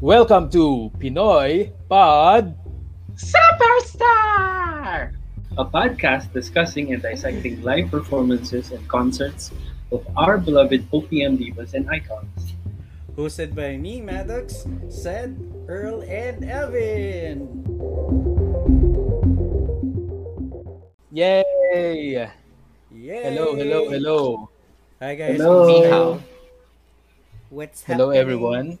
Welcome to Pinoy Pod Superstar! a podcast discussing and dissecting live performances and concerts of our beloved OPM divas and icons. Hosted by me, Maddox, Sed, Earl, and Elvin. Yay! Yay! Hello, hello, hello. Hi guys. Hello. Ni Ni hao. hao. Hello everyone.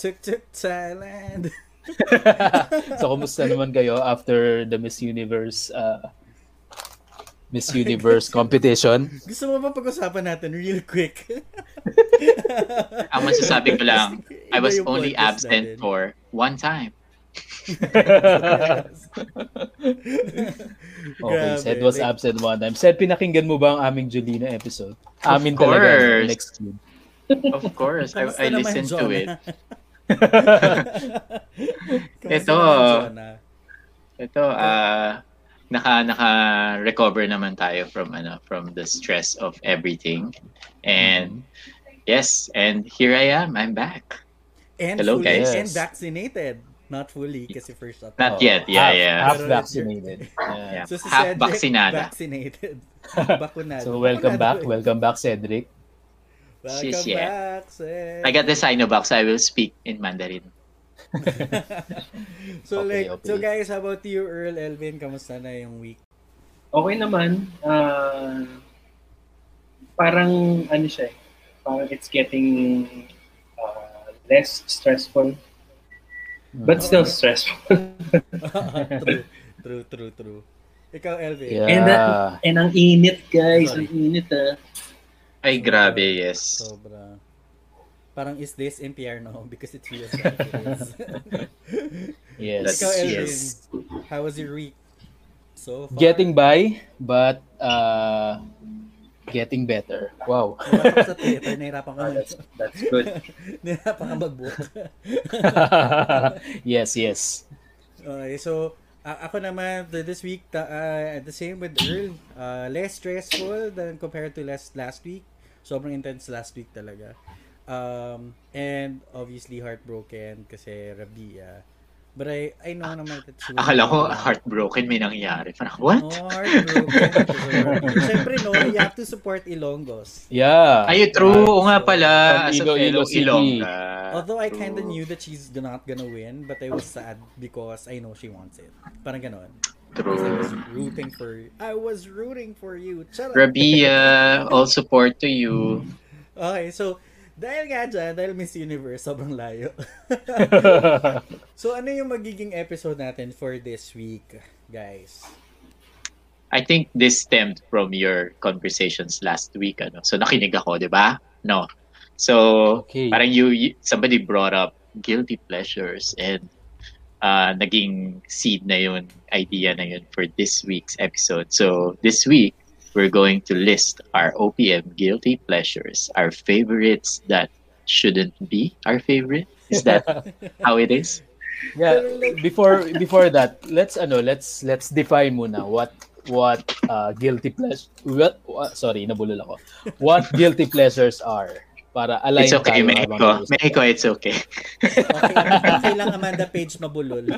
Tuk Tuk Thailand. so kumusta naman kayo after the Miss Universe uh, Miss Universe competition? Gusto mo ba pag-usapan natin real quick? Ang masasabi ko lang, I was only absent natin. for one time. Okay, Grabe, Sed was absent one time. Sed, pinakinggan mo ba ang aming Julina episode? Amin Of talaga course. next week. Of course, I, I listened to it. Ito. Ito, ah, naka naka recover naman tayo from ano from the stress of everything. And yes, and here I am. I'm back. And Hello, fully guys. and vaccinated. Not fully kasi first shot. Not Oh, yet. Yeah, half, yeah. Half Pero vaccinated. Yeah. Yeah. So si Half Cedric, vaccinada. vaccinated. Bakunado. So welcome back. Bakunado. Welcome back, Cedric. Welcome Shit, yeah. back, Ced. I got the Sinobox. I will speak in Mandarin. so Okay, like, okay. so guys, how about you, Earl, Elvin? Kamusta na yung week? Okay naman. ah, parang ano siya eh. Parang it's getting ah, less stressful. But still stressful. true, true, true, true. Ikaw, Elvin. Yeah. And, uh, and ang init guys. Sorry. Ang init ah. Ay, grabe, yes. Sobra. Parang is this NPR no? Because it feels like it is. Yes. Ikaw, Elvin. yes. How was your week? So far? Getting by, but uh, getting better. Wow. Sa theater, nahirapan ka Ah, mag- that's, that's good. nahirapan ka mag-book. yes, yes. Okay, so a- ako naman th- this week uh, the same with Earl. Uh, less stressful than compared to last last week. Sobrang intense last week talaga. Um, and obviously heartbroken kasi Rabia. But I I know naman that she was- Akala ko heartbroken may nangyari. Parang, what? Oh, heartbroken. Siyempre no, you have to support Ilonggos. Yeah. Ay, true. Oo nga pala. As a fellow. Ilongga. Although I True. kinda knew that she's not gonna win, but I was sad because I know she wants it. Parang ganon. Because I was True. rooting for I was rooting for you. Rabia, all support to you. Okay, so dahil nga dyan, dahil Miss Universe, sobrang layo. so ano yung magiging episode natin for this week, guys? I think this stemmed from your conversations last week. Ano? So nakinig ako, di ba? No. So Okay. parang you, you- somebody brought up guilty pleasures and uh, naging seed na yun, idea na yun for this week's episode. So this week, we're going to list our OPM guilty pleasures, our favorites that shouldn't be our favorite. Is that how it is? yeah. Before before that, let's ano, let's let's define muna what what uh, guilty pleasure what, what sorry, nabulol ako. What guilty pleasures are para align It's okay, tayo Mexico. habang Mexico, it's okay. Okay, okay lang Amanda Page mabulol.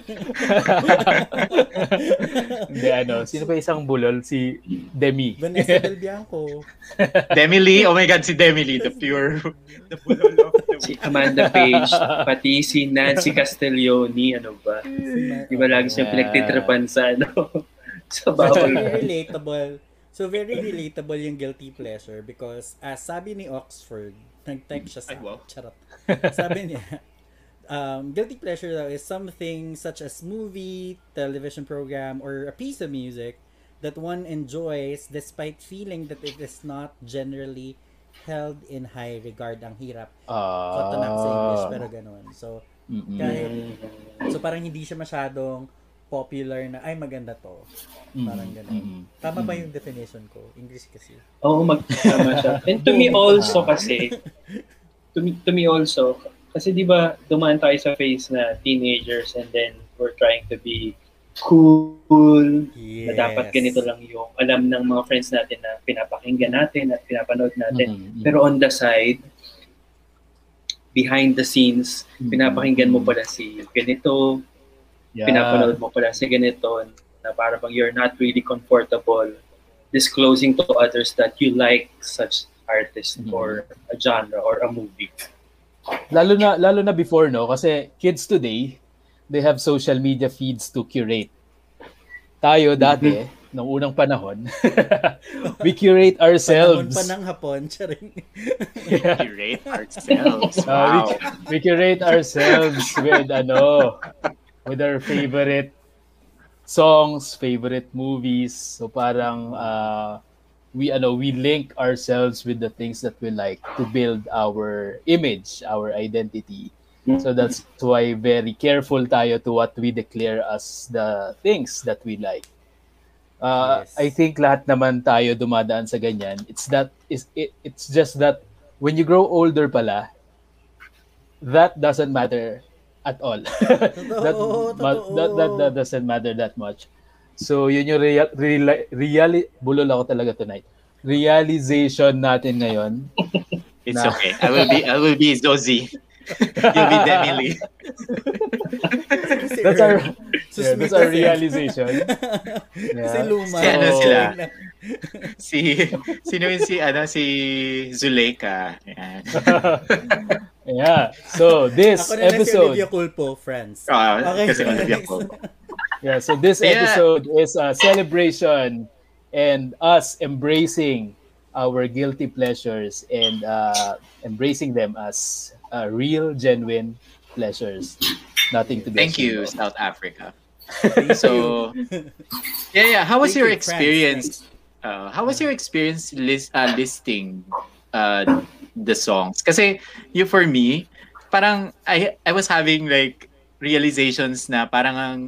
Hindi ano, sino pa isang bulol si Demi. Vanessa Del Bianco. Demi Lee, oh my God, si Demi Lee, the pure, the bulol of the Si Amanda Page, pati si Nancy Castiglioni, ano ba? Di ba lagi siya Yeah. pinagtitripan sa ano? sa So, bawal. very relatable. So, very relatable yung guilty pleasure because as sabi ni Oxford, nag-text siya sa... Ay, wow. Charot. Sabi niya, um, guilty pleasure daw is something such as movie, television program, or a piece of music that one enjoys despite feeling that it is not generally held in high regard. Ang hirap. Ah. Kotonak sa English, pero ganun. So, kahit So parang hindi siya masyadong popular na ay maganda to. Parang Mm-mm. ganun. Mm-mm. Tama ba yung definition ko? English kasi. Oo, magkasama siya. And to me also kasi, to me, to me also, kasi di ba dumaan tayo sa phase na teenagers and then we're trying to be cool, na dapat ganito lang yung alam ng mga friends natin na pinapakinggan natin at pinapanood natin. Mm-mm. Pero on the side, behind the scenes, pinapakinggan mo pala si ganito, Yeah. pinapanood mo pala si ganito, na para bang you're not really comfortable disclosing to others that you like such artist Mhm. or a genre or a movie. Lalo na lalo na before no kasi kids today they have social media feeds to curate. Tayo dati nung unang panahon we curate Panahon ourselves. pa ng hapon, charing. Yeah. Curate ourselves. Uh, Wow. we, we curate ourselves with ano with our favorite songs, favorite movies. So parang uh, we ano we link ourselves with the things that we like to build our image, our identity. So that's why very careful tayo to what we declare as the things that we like. Uh, Yes. I think lahat naman tayo dumadaan sa ganyan. It's that is it, it's just that when you grow older pala, that doesn't matter at all. that, Totoo, ma- totoo. that, that, that doesn't matter that much. So yun yung real, real, reali, bulol ako talaga tonight. Realization natin ngayon. It's Nah. okay. I will be I will be Zozy. You'll be Demi Lee. That's our, yeah, that's our realization. Si Yeah. Luma. Si ano sila? Si sino yun si ano si Zuleika. Yan. Yeah. So this Ako na lang si episode, Olivia Culpo, friends. Ah, Okay. kasi Olivia ko. yeah. So this Yeah. episode is a celebration and us embracing our guilty pleasures and uh, embracing them as uh, real, genuine pleasures. Nothing to be Thank you, ashamed of. South Africa. So, yeah, yeah. How was Thank your you, France. experience? Uh, how was your experience list, uh, listing uh, the songs? Kasi you for me, parang I I was having like realizations na parang ang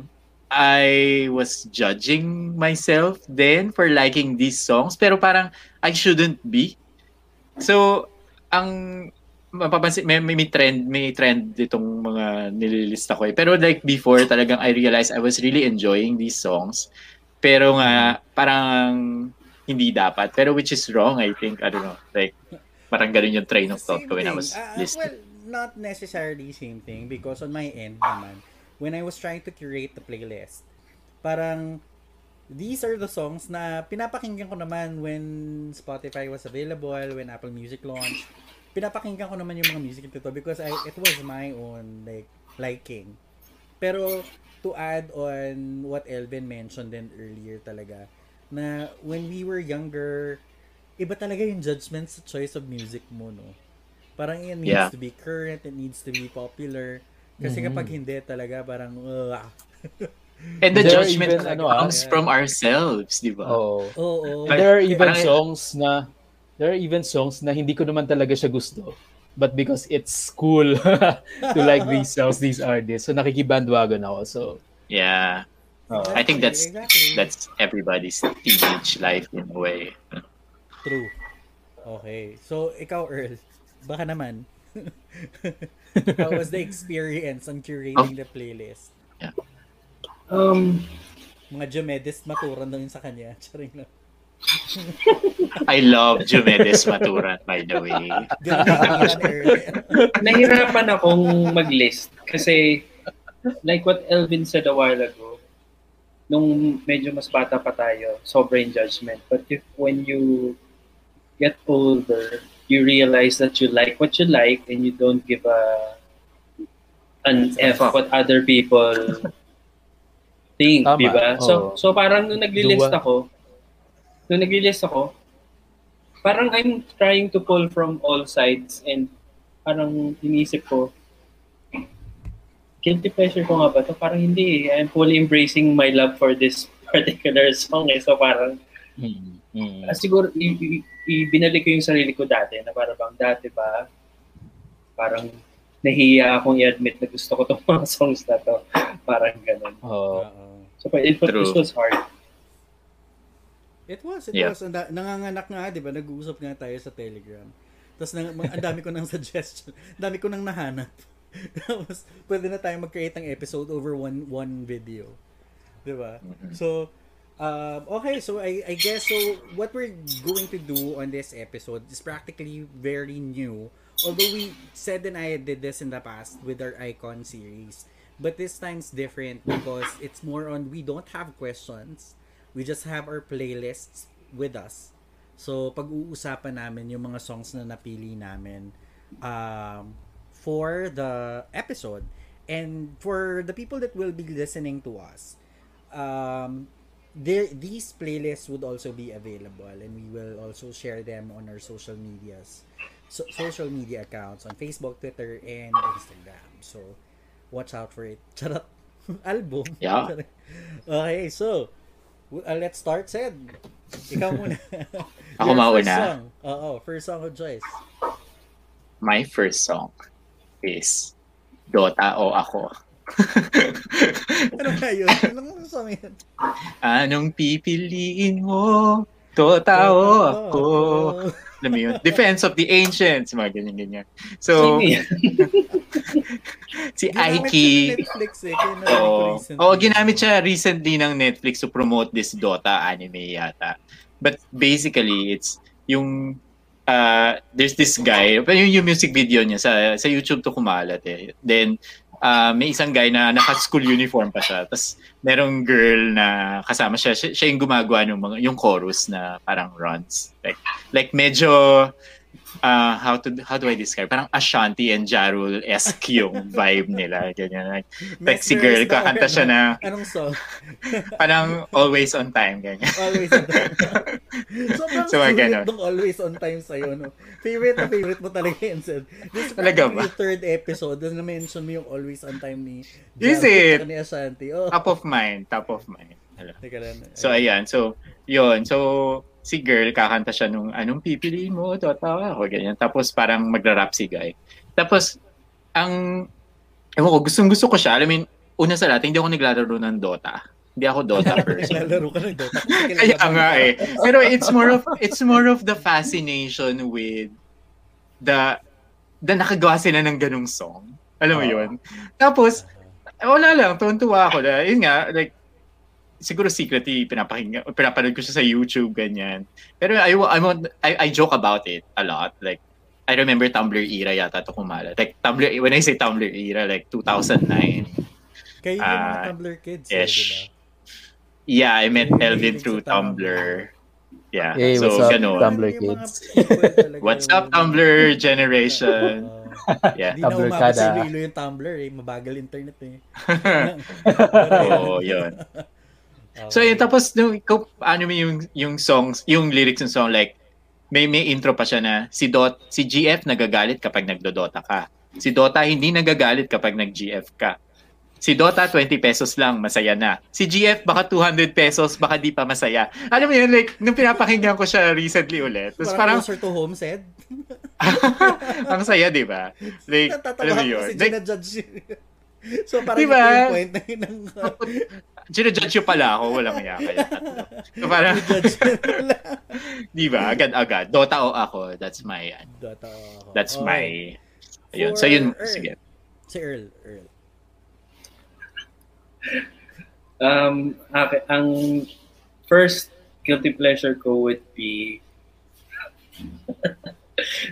I was judging myself then for liking these songs pero parang I shouldn't be. So, ang mapapansin may, may, may trend may trend ditong mga nililista ko eh. Pero like before talagang I realized I was really enjoying these songs. Pero nga parang hindi dapat. Pero which is wrong I think. I don't know. Like parang ganun yung train of thought ko when I thing. was Ah, listening. well, not necessarily same thing because on my end naman, when I was trying to curate the playlist, parang these are the songs na pinapakinggan ko naman when Spotify was available, when Apple Music launched. Pinapakinggan ko naman yung mga music nito because I it was my own like liking. Pero to add on what Elvin mentioned then earlier talaga na when we were younger, iba talaga yung judgment sa choice of music mo, no? Parang it needs Yeah. to be current, it needs to be popular. Kasi Mhm. kapag hindi talaga, parang, ugh. And the There judgment even, ano, ah, comes from ourselves, di ba? Oh. Oo. Like, there are even parang- songs na there are even songs na hindi ko naman talaga siya gusto. But because it's cool to like these songs, these artists. So nakikibandwagon ako. So Yeah. oh. I think that's Exactly. that's everybody's teenage life in a way. True. Okay. So, ikaw, Earl, baka naman. How was the experience on curating the playlist? Um, Mga Diomedes maturan daw yun sa kanya. Charing lang. I love Jumedes Maturan, by the way. Nahirapan akong mag-list kasi like what Elvin said a while ago, nung medyo mas bata pa tayo, sobrang judgment. But if when you get older, you realize that you like what you like and you don't give a an F what other people think, Tama, di ba? So, so parang nung nagli-list ako, nung nagli-list ako, parang I'm trying to pull from all sides and parang inisip ko, guilty pleasure ko nga ba to? Parang hindi eh. I'm fully embracing my love for this particular song eh. So parang, Mm, mm. ah, siguro, i- i- i- binalik ko yung sarili ko dati na parang bang dati ba, parang nahiya akong i-admit na gusto ko tong mga songs na to. Parang ganun. Oh. Oo. So it, was- True. this was hard. It was, it Yeah. was. Da- nanganganak nga, di ba? Nag-uusap nga tayo sa Telegram. Tapos nang, ang dami ko ng suggestion. Ang dami ko nang nahanap. Tapos, pwede na tayo mag-create ng episode over one one video. Di ba? So, um, okay. So, I, I guess, so, what we're going to do on this episode is practically very new although we said and I did this in the past with our icon series, but this time's different because it's more on we don't have questions. We just have our playlists with us. So, pag-uusapan namin yung mga songs na napili namin um, for the episode. And for the people that will be listening to us, um, there, these playlists would also be available and we will also share them on our social medias so, social media accounts on Facebook, Twitter, and Instagram. So, watch out for it. Charot. Album. Yeah. okay, so, uh, let's start, Sed. Ikaw muna. Ako mauna. First song. Oo, first song of choice. My first song is Dota o Ako. Ano nga yun? Anong song yun? Anong pipiliin mo? Dota o ako? Alam mo yun? Defense of the Ancients. Mga ganyan-ganyan. So, si Ginamit Aiki. Netflix eh. Oo. recently. Oo, ginamit siya recently ng Netflix to promote this Dota anime yata. But basically, it's yung uh, there's this guy, yung, yung music video niya sa sa YouTube to kumalat eh. Then uh, may isang guy na naka-school uniform pa siya. Tapos merong girl na kasama siya. Siya, siya yung gumagawa ng mga yung chorus na parang runs. Like like medyo uh, how to how do I describe? Parang Ashanti and Jarul esque yung vibe nila. Ganyan. Like, Mesmer girl, is kakanta siya na Anong song? parang always on time. Ganyan. Always on time. So, sulit ganon. nung always on time sa'yo, no? Favorite na favorite mo talaga yun, Sed. This is Talaga ba? yung third episode na na-mention mo yung always on time ni Is Javi it? ni Ashanti. Oh. Top of mind. Top of mind. Hello. So, ayan. So, yun. So, si girl, kakanta siya nung, anong pipiliin mo? Tota ako, ganyan. Tapos, parang magra-rap si guy. Tapos, ang, ewan ko, gustong gusto ko siya. I mean, una sa lahat, hindi ako naglalaro ng Dota. Hindi ako Dota person. Naglalaro ka ng Dota. Kaya nga eh. Pero it's more of it's more of the fascination with the the nakagawa sila ng ganung song. Alam mo Oo. yun? Tapos, wala lang, tuwan-tuwa ako yun nga, like, siguro secretly pinapakinggan, pinapanood ko siya sa YouTube, ganyan. Pero I, I, want- I, I joke about it a lot. Like, I remember Tumblr era yata to kumala. Like, Tumblr, when I say Tumblr era, like 2009. Kayo yung mga Ah, Tumblr kids, eh, ish. di ba? Yeah, I met Yung Elvin through Tumblr. Tumblr. Yeah, Hey, so what's up, ganun. Tumblr Yung kids? What's yung- up, Tumblr generation? Oo. Yeah. Hindi na Tumblr umabot sa yung Tumblr eh. Mabagal internet eh. Oo, yun. So, yun, tapos, nung, ikaw, ano yung, yung songs, yung lyrics ng song, like, may, may intro pa siya na, si Dot, si GF nagagalit kapag nagdodota ka. Si Dota hindi nagagalit kapag nag-GF ka. Si Dota, 20 pesos lang, masaya na. Si GF, baka 200 pesos, baka di pa masaya. Alam mo yun, like, nung pinapakinggan ko siya recently ulit, tapos Parang, parang, closer to home, said. ang saya, di ba? Like, Natatawa alam mo yun? kasi Like, yun. so, parang Diba? yung point na yun ng Ginajudge yung pala ako, walang iya kayo. So parang, di ba, agad-agad. Dota o ako, that's my, Dota ako. that's Okay. my, ayun. For So yun, Earl. sige. Si Earl. Earl. Um, ak- ang first guilty pleasure ko would be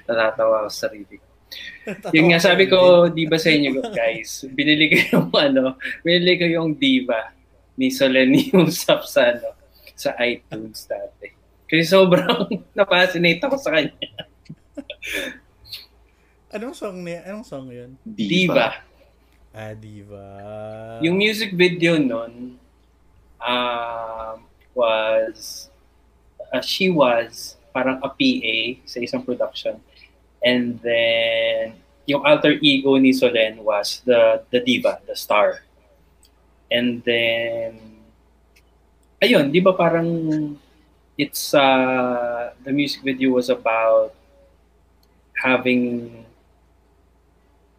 natatawa ako sa sarili ko. Yun nga sabi ko, di ba sa inyo guys, binili ko yung ano, binili ko yung Diva ni Solen Yusuf sa ano, sa iTunes dati. Kasi sobrang na-fascinate ako sa kanya. Anong song niya? Anong song yun? Diva. Ah, Diva. Yung music video nun um, was uh, she was parang a PA sa isang production. And then yung alter ego ni Solen was the the diva, the star. And then ayun, 'di ba parang it's uh the music video was about having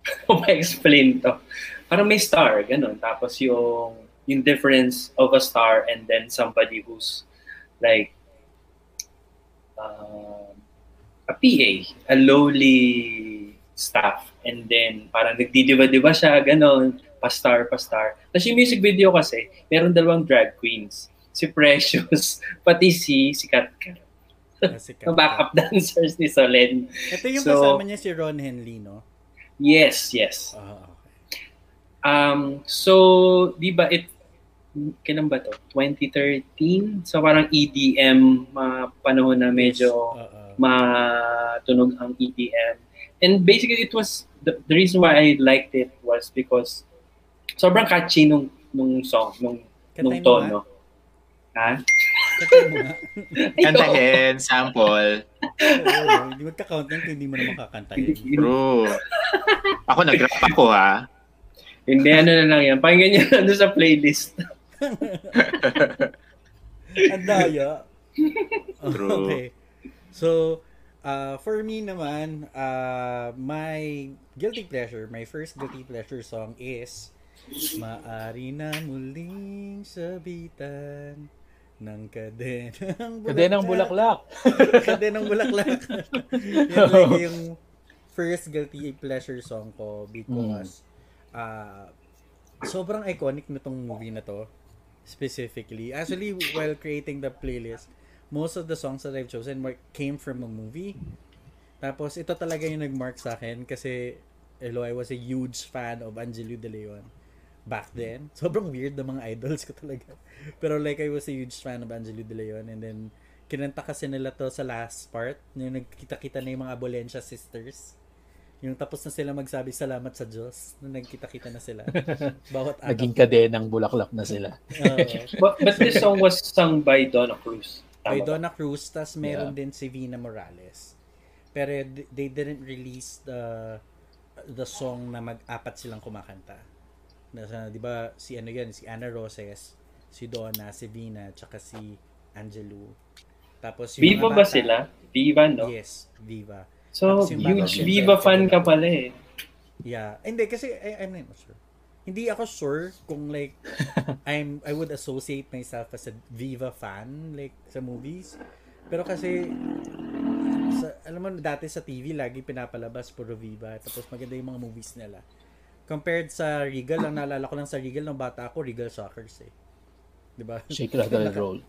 Kung ma-explain to. Parang may star, ganun. Tapos yung yung difference of a star and then somebody who's like um, a PA, a lowly staff. And then parang nagdidiba-diba siya, ganun, pa-star, pa-star. Tapos yung music video kasi, meron dalawang drag queens. Si Precious, pati si, si Kat Kat. Ah, si Kat backup dancers ni Solen. Ito yung So- kasama niya si Ron Henley, no? Yes, yes. Ah, okay. Um, so, di ba, it, kailan ba to? 2013? So, parang EDM, mga panahon na medyo Ah, ah. matunog ang EDM. And basically, it was, the, the reason why I liked it was because sobrang catchy nung, nung song, nung, nung Kantahin mo tono. Ha? Kantahin mo nga. Kantahin, sample. Oo, Hindi magka-count kung hindi mo naman kakantahin. True. Ako nag-rap ako ha. Hindi, ano na lang yan. Pakinggan niyo na doon sa playlist. Ang daya. True. Okay. So, uh, for me naman, uh, my guilty pleasure, my first guilty pleasure song is Maari na muling sabitan ng kadenang bulaklak. Kadenang bulaklak. kadenang bulaklak. Yun like yung first guilty pleasure song ko because uh, sobrang iconic na tong movie na to specifically. Actually, while creating the playlist, most of the songs that I've chosen were, came from a movie. Tapos, ito talaga yung nag-mark sa akin kasi hello, I was a huge fan of Angelou De Leon back then. Sobrang weird ng mga idols ko talaga. Pero like, I was a huge fan of Angelou De Leon and then kinanta kasi nila to sa last part yung nagkita-kita na yung mga Abolencia sisters. Yung tapos na sila magsabi salamat sa Diyos nung nagkita-kita na sila. Bawat act Naging kadenang bulaklak na sila. Oo. But, but this song was sung by Donna Cruz. Tama ba? Donna Cruz, tas meron Yeah. din si Vina Morales. Pero d- they didn't release the the song na mag-apat silang kumakanta. Nasa, 'di ba, si ano 'yan, si Ana Roses, si Donna, si Vina, tsaka si Angelou. Tapos yung Viva ba bata- sila? Viva, no? Yes, Viva. So, huge Viva fan ka pala eh. Yeah. Hindi kasi I, I'm not sure. Hindi ako sure kung like I'm I would associate myself as a Viva fan like sa movies. Pero kasi sa, alam mo dati sa TV lagi pinapalabas puro Viva tapos maganda yung mga movies nila. Compared sa Regal, ang naalala ko lang sa Regal nung bata ako, Regal Shockers eh. 'Di ba? Shake, rattle, and roll.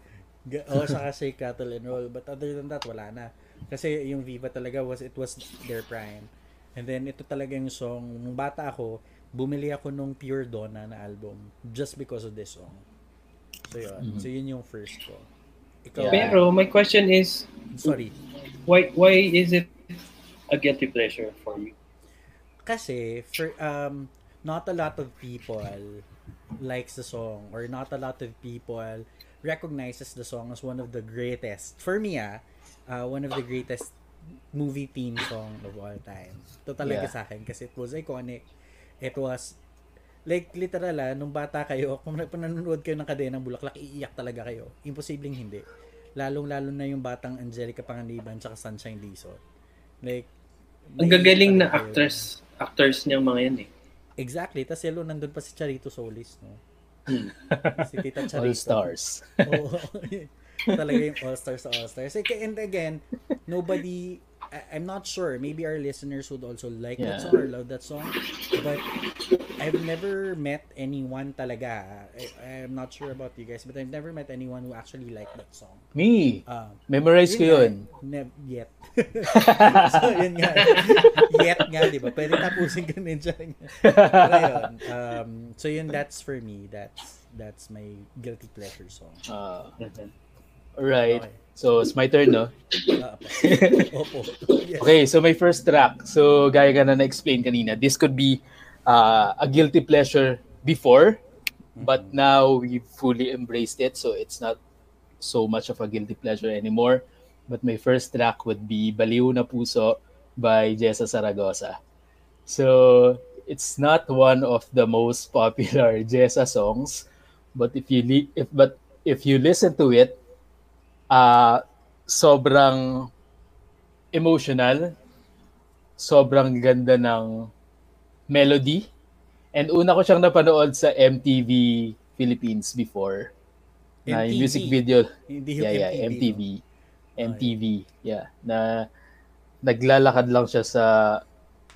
Oo, saka Shake, Rattle, and Roll. But other than that, wala na. Kasi yung Viva talaga was, it was their prime. And then, ito talaga yung song. Nung bata ako, bumili ako nung Pure Donna na album just because of this song. So, yun. Mhm. So, yun yung first ko. Ikaw, Yeah. Pero my question is, sorry. why why is it a guilty pleasure for you? Kasi, for, um, not a lot of people likes the song or not a lot of people recognizes the song as one of the greatest, for me ah, uh, one of the greatest movie theme song of all time. Ito talaga Yeah. sa akin kasi it was iconic. It was like literal ah, nung bata kayo, kung nanonood kayo ng Kadenang Bulaklak, iiyak talaga kayo. Imposibleng hindi. Lalong-lalo na yung batang Angelica Panganiban tsaka Sunshine Dizon. Like, Ang gagaling na kayo. actors, actors niya mga yan eh. Exactly. Tapos yelo, nandun pa si Charito Solis, no? Hmm. si Tita All Charito. stars. Oo. Talaga yung all-stars sa all-stars. Like, And again, nobody, I- I'm not sure, maybe our listeners would also like that Yeah. song or love that song. But I've never met anyone talaga. I, I'm not sure about you guys, but I've never met anyone who actually liked that song. Me. Um, Memorize ko yun. Ne- yet. so, yun nga. yet nga, di ba? Pwede tapusin ka din dyan. Pero yun. Um, so yun, that's for me. That's that's my guilty pleasure song. Ah, Mhm. alright. Okay. So, it's my turn, no? Ah, Opo. Yes. Okay, so my first track. So, gaya ka na na-explain kanina, this could be uh, a guilty pleasure before, but now we've fully embraced it, so it's not so much of a guilty pleasure anymore. But my first track would be Baliw na Puso by Jessa Saragosa. So, it's not one of the most popular Jessa songs, but if you li- if but if you listen to it, uh sobrang emotional, sobrang ganda ng melody. And una ko siyang napanood sa MTV Philippines before. Na yung MTV. music video. Hindi yung Yeah, yeah, MTV. MTV. MTV. Yeah. Na naglalakad lang siya sa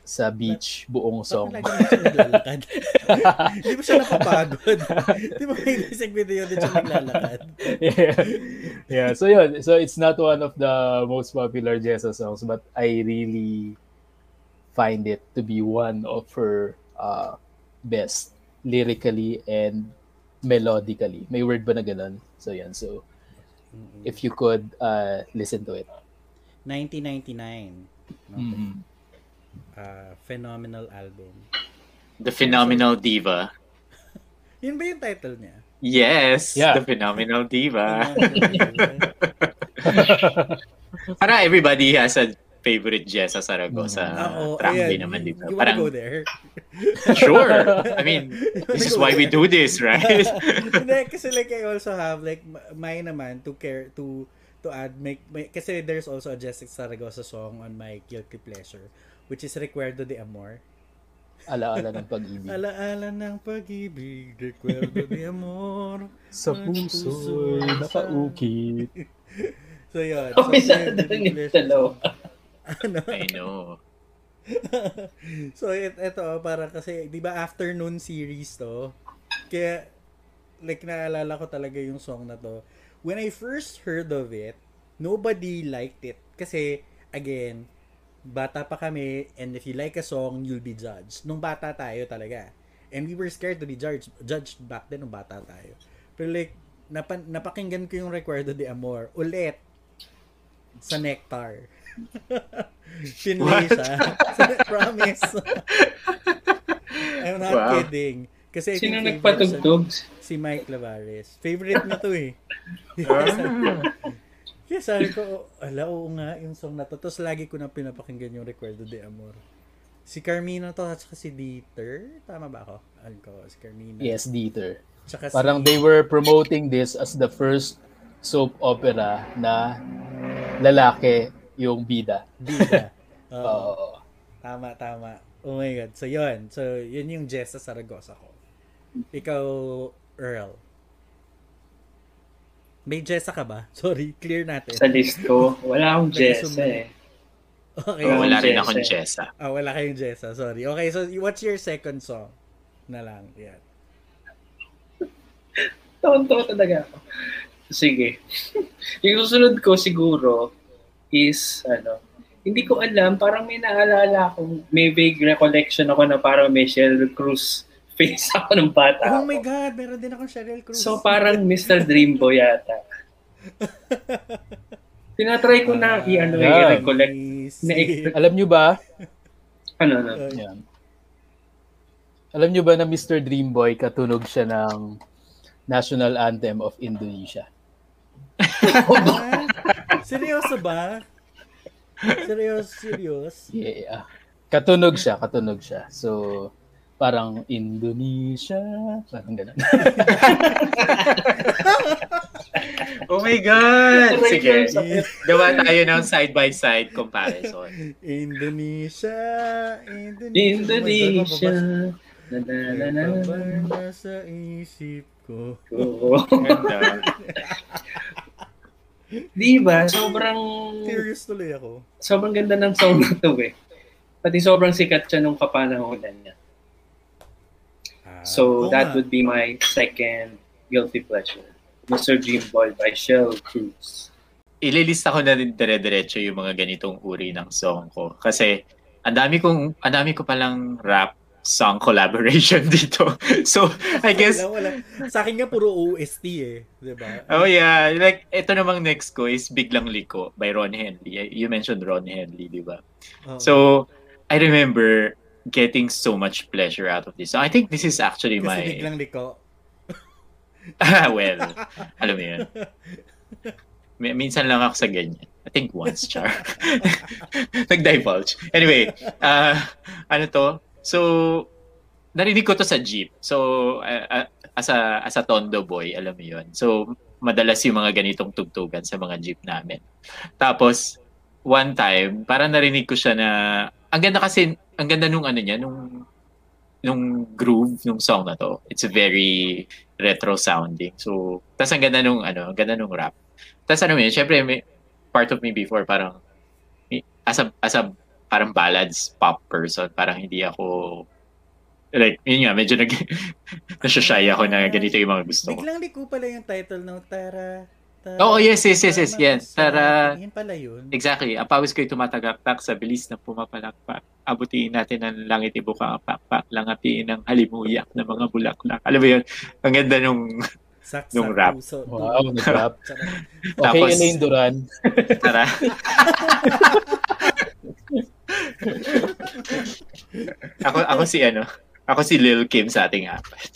sa beach buong song. Siya? Hindi ba siya napapagod? Di ba may music video din siya naglalakad? yeah. yeah. So yun. So it's not one of the most popular Jessa songs, but I really find it to be one of her uh, best lyrically and melodically. May word ba na ganun? So yan. So if you could uh, listen to it. 1999. No? Mhm. Uh, phenomenal album. The Phenomenal Diva. Yun ba yung title niya? Yes, Yeah. The Phenomenal Diva. Para everybody has a favorite Jessa Saragosa Ah, oo, track din naman, di ba? You wanna Parang, go there? sure. I mean, this is why we do this, right? Hindi, kasi like I also have like m- mine naman to care to to add make, may, kasi there's also a Jessica Saragosa song on my guilty pleasure which is Recuerdo de Amor. Alaala ng pag-ibig. Alaala ng pag-ibig, Recuerdo de Amor. Sa puso'y nakaukit. So yun. Oh, so, yun, nandun guilty yung dalawa. ano? I know. so it, ito para kasi 'di ba afternoon series to. Kaya like naalala ko talaga yung song na to. When I first heard of it, nobody liked it kasi again, bata pa kami and if you like a song, you'll be judged. Nung bata tayo talaga. And we were scared to be judged judged back then nung bata tayo. Pero like napan, napakinggan ko yung Recuerdo de Amor ulit sa Nectar. Finlay What? siya. Promise. I'm not Wow. kidding. Kasi Sino nagpatugtog? Si Mike Lavares. Favorite na to eh. Kaya sabi ko, ala, oo nga, yung song na to. Tapos lagi ko na pinapakinggan yung Recuerdo de Amor. Si Carmina to, at saka si Dieter. Tama ba ako? Alam ko, si Carmina. Yes, Dieter. Tsaka Parang si, they were promoting this as the first soap opera na lalaki yung bida. Dida. Oo. Oo. Tama, tama. Oh my God. So, yun. So, yun yung Jessa Saragosa ko. Ikaw, Earl. May Jessa ka ba? Sorry, clear natin. Sa list ko, wala akong Jessa eh. Okay. Oo, Wala rin Jessa. akong Jessa. Ah, wala kayong Jessa. Sorry. Okay, so what's your second song? Na lang. Yan. Taon-taon talaga ako. Sige. yung susunod ko siguro is, ano, hindi ko alam, parang may naalala akong, may vague recollection ako na parang may Sheryl Cruz face ako ng bata. Oh ako. my God, meron din akong Cheryl Cruz. So parang Mr. Dreamboy yata. Tinatry ko na i-ano Yeah. i-recollect. Na- Alam nyo ba? Ano, ano. Yan. Alam nyo ba na Mr. Dreamboy katunog siya ng national anthem of Indonesia? Seryoso ba? Serious, serious? Yeah. Katunog siya, katunog siya. So, parang Indonesia, parang ganun. Oh my God! Sige. Gawa tayo ng side-by-side comparison. Indonesia, Indonesia. Indonesia. Na, na, na, na, sa isip ko. Oo. Di ba? Sobrang Curious tuloy ako. sobrang ganda ng song na to eh. Pati sobrang sikat siya nung kapanahonan niya. So that would be my second guilty pleasure. Mr. Dreamboy by Shell Cruz. Ililista ko na din dire-diretso yung mga ganitong uri ng song ko. Kasi, ang dami kong, ang dami ko palang rap song collaboration dito. So, I guess, Wala, wala. Sa akin nga puro OST eh. Diba? oh yeah, like, ito namang next ko is Biglang Liko by Ron Henley. You mentioned Ron Henley, di ba? Oo. So, I remember getting so much pleasure out of this. So, I think this is actually Kasi my... biglang liko. well, alam mo yun. Mi- Minsan lang ako sa ganyan. I think once, Char. Nag-divulge. Anyway, uh, ano to? So, narinig ko to sa jeep. So, uh, uh, as a as a tondo boy, alam mo yun. So, madalas yung mga ganitong tugtugan sa mga jeep namin. Tapos, one time, parang narinig ko siya na, ang ganda kasi, ang ganda nung ano niya, nung nung groove nung song na to. It's very retro sounding. So, tas ang ganda nung ano, ang ganda nung rap. Tas ano yun, syempre may part of me before parang as a as a parang ballads pop person. Parang hindi ako like, yun nga, medyo nag nasyashy ako na ganito yung mga gusto ko. Biglang liko pala yung title ng Tara. Tara Oo, yes, yes, yes, yes, yan. Tara. Yan pala yun. Exactly. Ang pawis ko'y tumatagaktak sa bilis ng pumapalakpak. Abutiin natin ang langit ibukang pakpak. Langatiin ang halimuyak ng mga bulaklak. Alam mo yun? Ang ganda nung Saksak Yung rap. puso. Wow, nag-rap. Charot. Okay, Tapos- Elaine Duran. tara. ako ako si ano, ako si Lil Kim sa ating apat.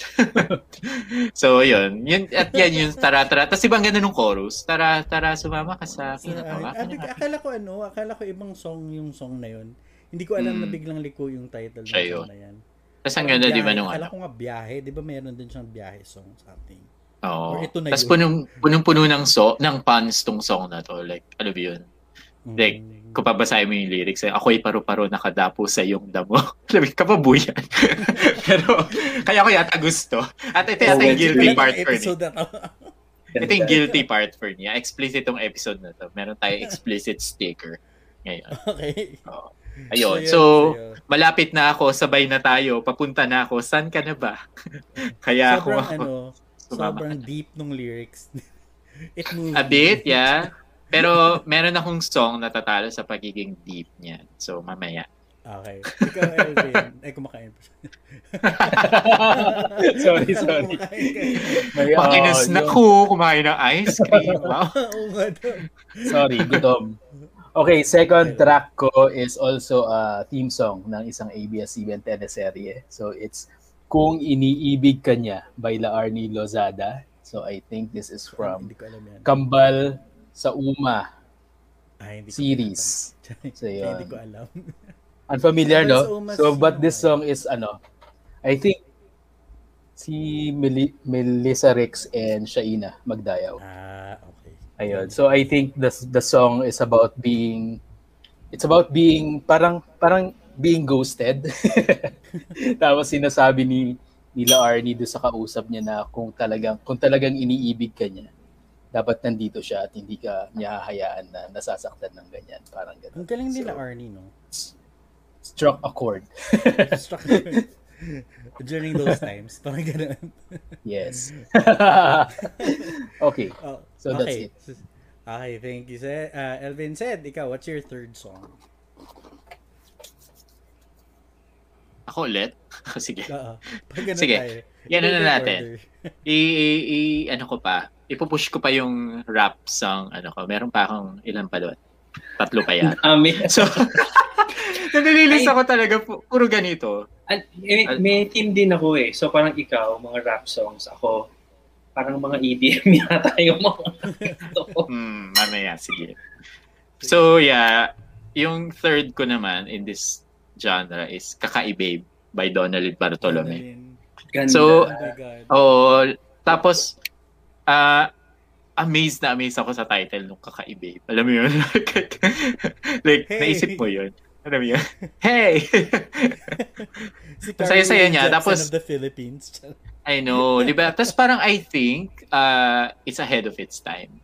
so, yun. yun. At yan yung tara, tara. Tapos ibang ganda nung chorus. Tara, tara, sumama ka sa akin. Ng ak- akala ko ano, akala ko ibang song yung song na yun. Hindi ko alam na Hmm. biglang liko yung title ng song na yan. Tapos ang ganda, di ba, nung Akala ano? ko nga biyahe. Di ba meron din siyang biyahe song something. Oo. Or ito na Tapos punong, punong-puno ng, so, ng puns tong song na to. Like, ano ba yun? Like, Mm. Kung pabasahin mo yung lyrics, eh, ako'y paru-paro nakadapo sa iyong damo. Mo, kapabuyan. Pero, kaya ko yata gusto. At ito yata yung guilty part for me. Ito yung guilty part for niya. Explicit tong episode na to. Meron tayong explicit sticker. Ngayon. okay. Ayun. yun, So, malapit na ako. Sabay na tayo. Papunta na ako. Saan ka na ba? Kaya ako, sobrang ako ano, sumama. sobrang deep nung lyrics. It moves. A bit, yeah. Pero meron akong song na tatalo sa pagiging deep niya. So, mamaya. Okay. Ikaw, Elvin. Ay, kumakain pa siya. sorry, sorry. Kumakain ka. May, uh, Makinis na ko. Kumain ng ice cream. Wow. Sorry, gutom. Okay, second track ko is also a theme song ng isang ABS-CBN teleserye. So it's Kung Iniibig Ka Niya by La Arnie Lozada. So I think this is from. Kambal sa Uma Ay, hindi series. So, Ay, yun. Hindi ko alam. Unfamiliar, no? So, but this song is, ano, I think, si Meli- Melissa Rix and Shaina Magdayaw. Ah, okay. Ayun. So, I think the, the song is about being, it's about being, parang, parang being ghosted. Tapos sinasabi ni nila Arnie do sa kausap niya na kung talagang kung talagang iniibig ka niya, dapat nandito siya at hindi ka niya hahayaan na nasasaktan ng ganyan. Parang Ang gano'n. galing nila So, Arnie, no? Struck a chord. Struck during those times. Parang ganun. Yes. okay. Oh, So that's okay. Okay, thank you. Sir. Uh, Elvin said, ikaw, what's your third song? Ako ulit? Sige. Oo. Pag ganun Sige. tayo. Yan na Order, natin. I, i- i- ano ko pa, ipupush ko pa yung rap song, ano ko, meron pa akong ilan pa doon. Tatlo pa yan. Ami. So, nalililis ako talaga, pu- puro ganito. An- may, may team din ako eh. So parang ikaw, mga rap songs. Ako, parang mga EDM yata yung mga Hmm, mamaya, sige. So, yeah, yung third ko naman in this genre is Kakaibabe by Donald Bartolome. Ganda. So, Oh. Tapos, ah, amazed na amazed ako sa title nung Kakaibabe. Alam mo yun? like, Hey! naisip mo yun. Alam mo yun? Hey! Si saya-saya niya. Jackson Tapos- of the Philippines. I know, di ba? Tapos parang I think uh, it's ahead of its time.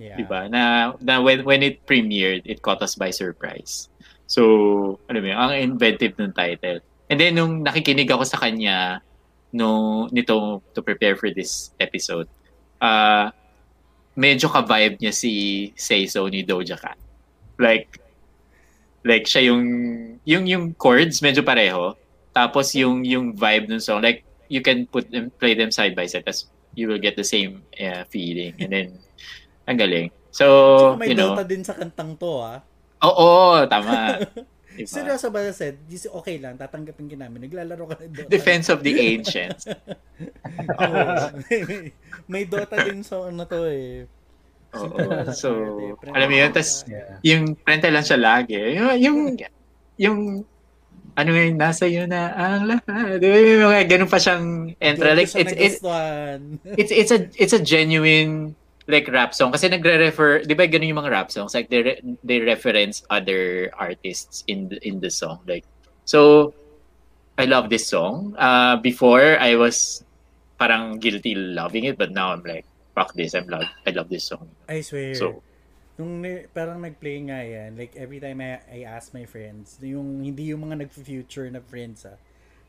Yeah. Di ba? Na, na when, when it premiered, it caught us by surprise. So, ano mo yun, ang inventive ng title. And then, nung nakikinig ako sa kanya, no, nito, to prepare for this episode, uh, medyo ka-vibe niya si Say So ni Doja Cat. Like, like siya yung, yung, yung chords medyo pareho. Tapos yung, yung vibe ng song, like, you can put them, play them side by side, tapos you will get the same uh, feeling. And then, ang galing. So, Tsaka may you know, Dota din sa kantang to, ah. oo, tama. Diba? Seryoso ba said, this okay lang, tatanggapin ka namin. Naglalaro ka ng Dota. Defense of the Ancients. Oo. may, may Dota din sa ano to eh. Oo. So, Prende- alam mo yun, tas Yeah. yung prente lang siya lagi. Yung, yung, yung ano yun, nasa iyo na ang lahat. Di ba yung mga ganun pa siyang. Doon Like, it's, it's, it's, it's a, it's a genuine like rap song kasi nagre-refer, 'di ba ganun yung mga rap songs like they re- they reference other artists in the, in the song like so I love this song. Uh before I was parang guilty loving it but now I'm like fuck this I'm love I love this song. I swear. So nung parang nag-play nga yan, like every time I, I ask my friends, yung hindi yung mga nag-future na friends ah,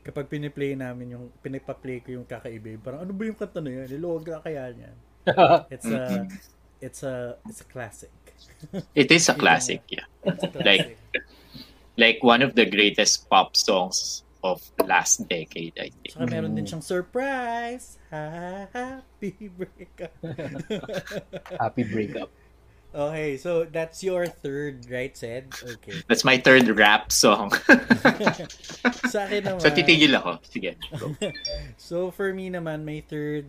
kapag piniplay namin yung, pinipa-play ko yung kakaiba, parang ano ba yung kanta na yan? Na kaya niyan? It's a, it's a, it's a classic. It is a classic, yeah. It's a Like- classic. Like one of the greatest pop songs of last decade, I think. Saka meron din siyang surprise. Happy breakup. Happy breakup. okay, so that's your third, right, Sed? Okay. That's my third rap song. Sa akin naman. so titigil ako. Sige. go. So for me naman, my third